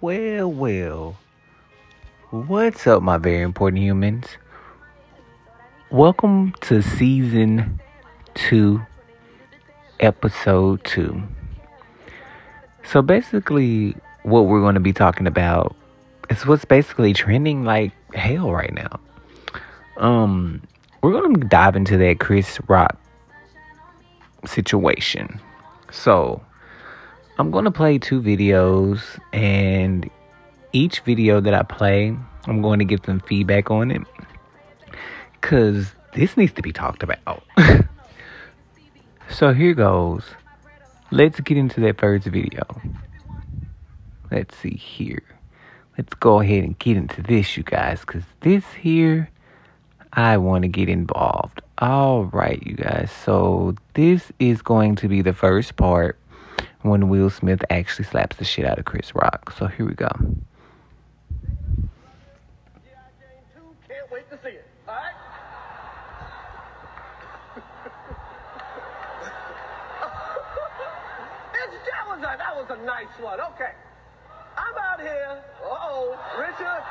Well, well. What's up, my very important humans? Welcome to season two, episode two. So, basically, what we're going to be talking about is what's basically trending like hell right now. Um, we're going to dive into that Chris Rock situation. So, I'm going to play two videos, and each video that I play, I'm going to give some feedback on it. Because this needs to be talked about. so here goes. Let's get into that first video. Let's see here. Let's go ahead and get into this, you guys. Because this here, I want to get involved. All right, you guys. So this is going to be the first part when Will Smith actually slaps the shit out of Chris Rock. So here we go. A nice one. Okay. I'm out here. Uh-oh, Richard.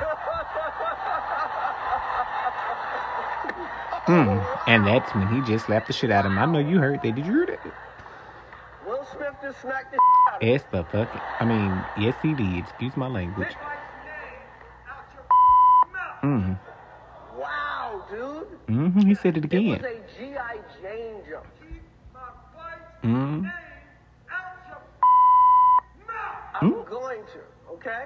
Mm. And that's when he just slapped the shit out of him. I know you heard that. Did you hear that? Just smacked the Yes, the fuck. I mean, yes, he did. Excuse my language. Mm. Wow, dude. Mm-hmm. He said it It again. was a G.I. Jane jump. Mm. I'm Hmm? going to, okay?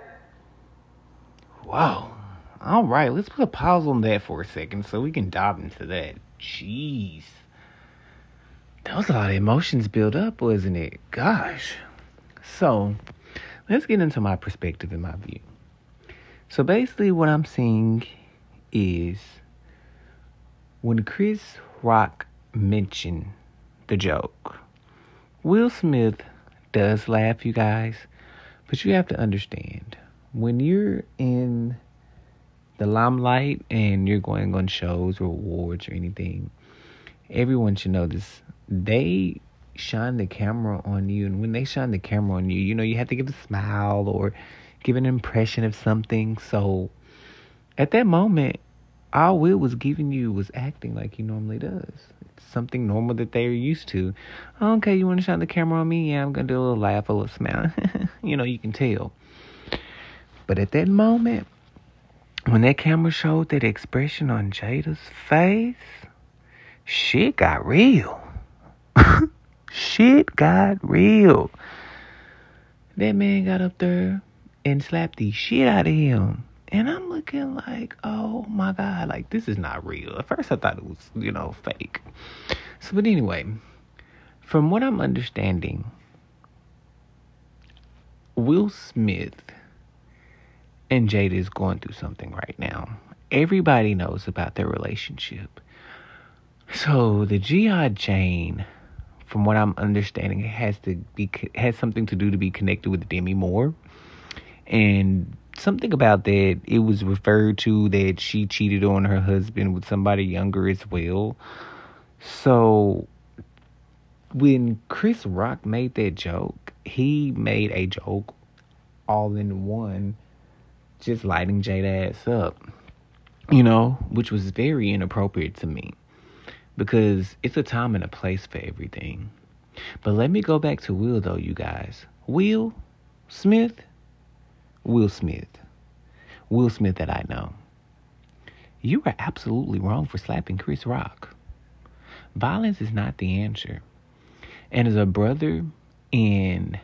Wow. All right, let's put a pause on that for a second so we can dive into that. Jeez. That was a lot of emotions built up, wasn't it? Gosh. So, let's get into my perspective and my view. So, basically, what I'm seeing is when Chris Rock mentioned the joke, Will Smith does laugh, you guys, but you have to understand when you're in the limelight and you're going on shows or awards or anything, everyone should know this. They shine the camera on you, and when they shine the camera on you, you know, you have to give a smile or give an impression of something. So at that moment, all Will was giving you was acting like he normally does. It's something normal that they're used to. Okay, you want to shine the camera on me? Yeah, I'm to do a little laugh, a little smile. you know, you can tell. But at that moment, when that camera showed that expression on Jada's face, shit got real. shit got real. That man got up there and slapped the shit out of him. And I'm looking like, oh my God, like this is not real. At first I thought it was, you know, fake. So, but anyway, from what I'm understanding, Will Smith and Jada is going through something right now. Everybody knows about their relationship. So the G.I. Jane, from what I'm understanding, has to be has something to do to be connected with Demi Moore, and something about that. It was referred to that she cheated on her husband with somebody younger as well. So when Chris Rock made that joke, he made a joke all in one just lighting Jada ass up. You know, which was very inappropriate to me. Because it's a time and a place for everything. But let me go back to Will though, you guys. Will Smith? Will Smith. Will Smith that I know. You are absolutely wrong for slapping Chris Rock. Violence is not the answer. And as a brother in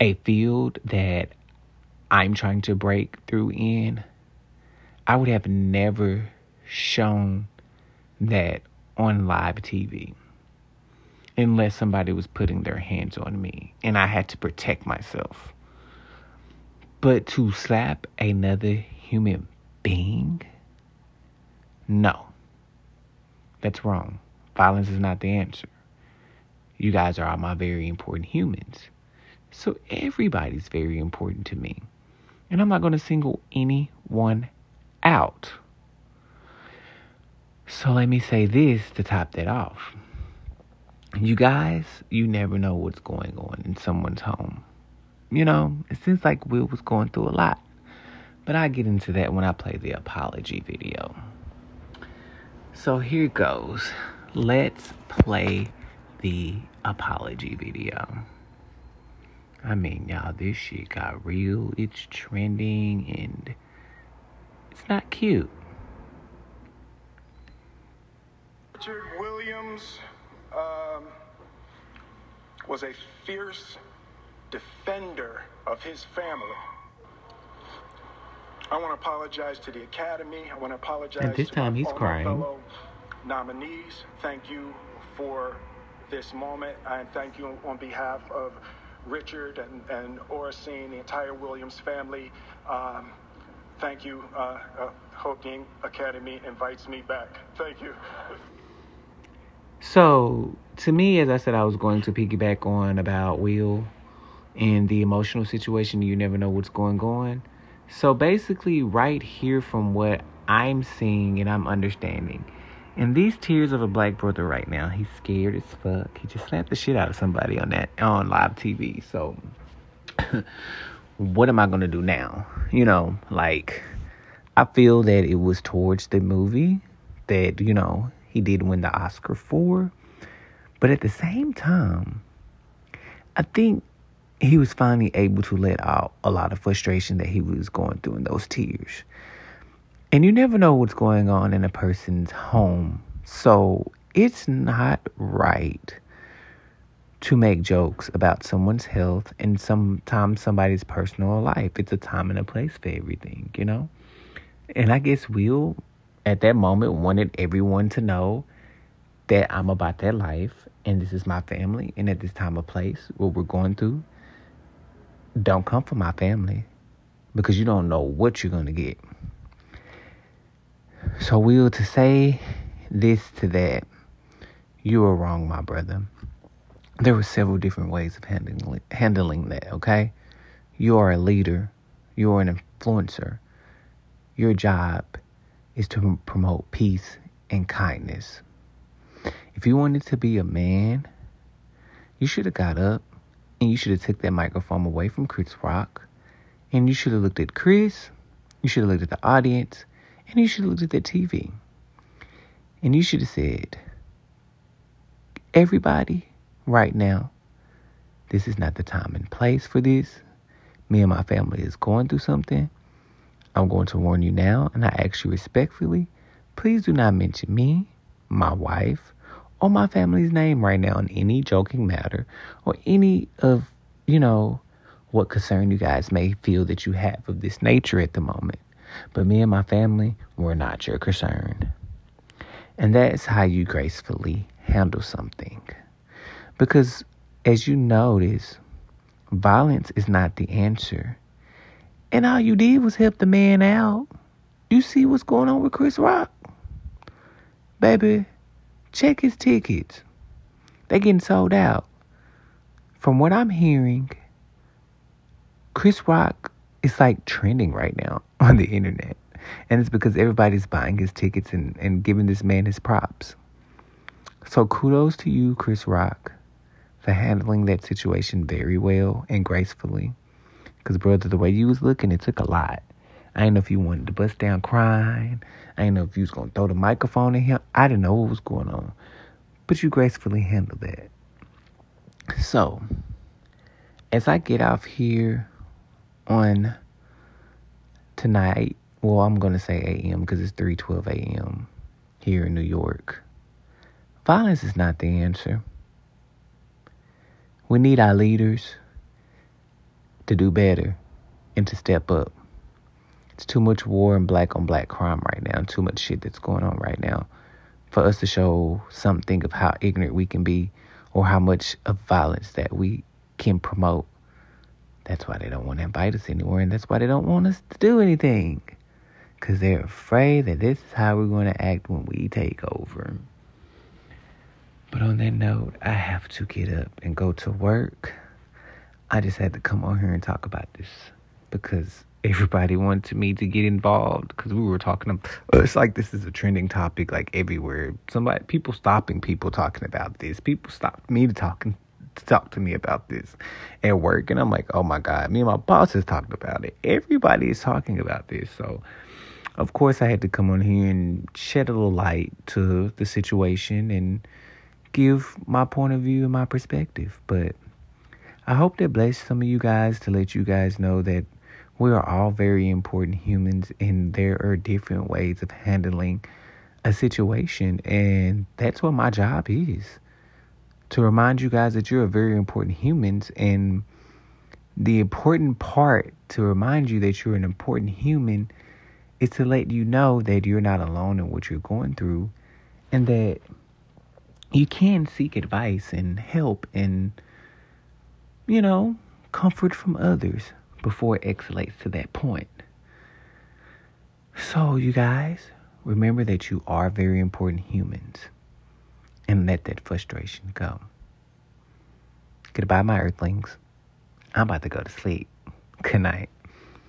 a field that I'm trying to break through in, I would have never shown that on live TV unless somebody was putting their hands on me and I had to protect myself. But to slap another human being? No. That's wrong. Violence is not the answer. You guys are all my very important humans. So everybody's very important to me. And I'm not going to single anyone out. So let me say this to top that off. You guys, you never know what's going on in someone's home. You know, it seems like Will was going through a lot. But I get into that when I play the apology video. So here goes. Let's play the apology video. I mean, y'all, this shit got real. It's trending and it's not cute. Richard Williams um, was a fierce defender of his family. I want to apologize to the Academy. I want to apologize And this to time my he's crying. fellow nominees. Thank you for this moment, and thank you on behalf of Richard and, and the entire Williams family. Um, thank you. Uh, uh, hope the Academy invites me back. Thank you. So, to me, as I said, I was going to piggyback on about Will and the emotional situation. You never know what's going on. So, basically, right here from what I'm seeing and I'm understanding, in these tears of a black brother right now, he's scared as fuck. He just slapped the shit out of somebody on that on live TV. So, what am I gonna do now? You know, like I feel that it was towards the movie that you know he did win the Oscar for, but at the same time, I think he was finally able to let out a lot of frustration that he was going through in those tears. And you never know what's going on in a person's home. So it's not right to make jokes about someone's health and sometimes somebody's personal life. It's a time and a place for everything, you know? And I guess Will, at that moment, wanted everyone to know that I'm about that life and this is my family. And at this time of place, what we're going through, don't come for my family because you don't know what you're going to get. So, Will, to say this to that, you are wrong, my brother. There were several different ways of handling handling that. Okay, you are a leader. You are an influencer. Your job is to promote peace and kindness. If you wanted to be a man, you should have got up and you should have took that microphone away from Chris Rock, and you should have looked at Chris. You should have looked at the audience, and you should have looked at the TV, and you should have said, "Everybody, right now, this is not the time and place for this. Me and my family is going through something. I'm going to warn you now, and I ask you respectfully, please do not mention me, my wife, or my family's name right now in any joking matter or any of, you know, what concern you guys may feel that you have of this nature at the moment. But me and my family, we're not your concern. And that's how you gracefully handle something. Because as you notice, violence is not the answer. And all you did was help the man out. You see what's going on with Chris Rock? Baby, check his tickets. They getting sold out. From what I'm hearing, Chris Rock is like trending right now on the internet. And it's because everybody's buying his tickets and, and giving this man his props. So kudos to you, Chris Rock, for handling that situation very well and gracefully. Because, brother, the way you was looking, it took a lot. I didn't know if you wanted to bust down crying. I didn't know if you was going to throw the microphone at him. I didn't know what was going on. But you gracefully handled that. So, as I get off here on tonight, well, I'm going to say a.m. because it's 3.12 a.m. here in New York. Violence is not the answer. We need our leaders to do better and to step up. It's too much war and black on black crime right now, and too much shit that's going on right now for us to show something of how ignorant we can be or how much of violence that we can promote. That's why they don't want to invite us anywhere, and that's why they don't want us to do anything. Because they're afraid that this is how we're going to act when we take over. But on that note, I have to get up and go to work. I just had to come on here and talk about this because everybody wanted me to get involved because we were talking. About uh, it's like this is a trending topic, like everywhere. Somebody, people stopping people talking about this. People stopped me to talking to talk to me about this at work. And I'm like, oh my God, me and my boss has talked about it. Everybody is talking about this. So, of course, I had to come on here and shed a little light to the situation and give my point of view and my perspective. But I hope that blessed some of you guys to let you guys know that we are all very important humans and there are different ways of handling a situation. And that's what my job is to remind you guys that you're a very important humans. And the important part to remind you that you're an important human is to let you know that you're not alone in what you're going through and that you can seek advice and help and, you know, comfort from others before it escalates to that point. So, you guys, remember that you are very important humans and let that frustration go. Goodbye, my earthlings. I'm about to go to sleep. Good night.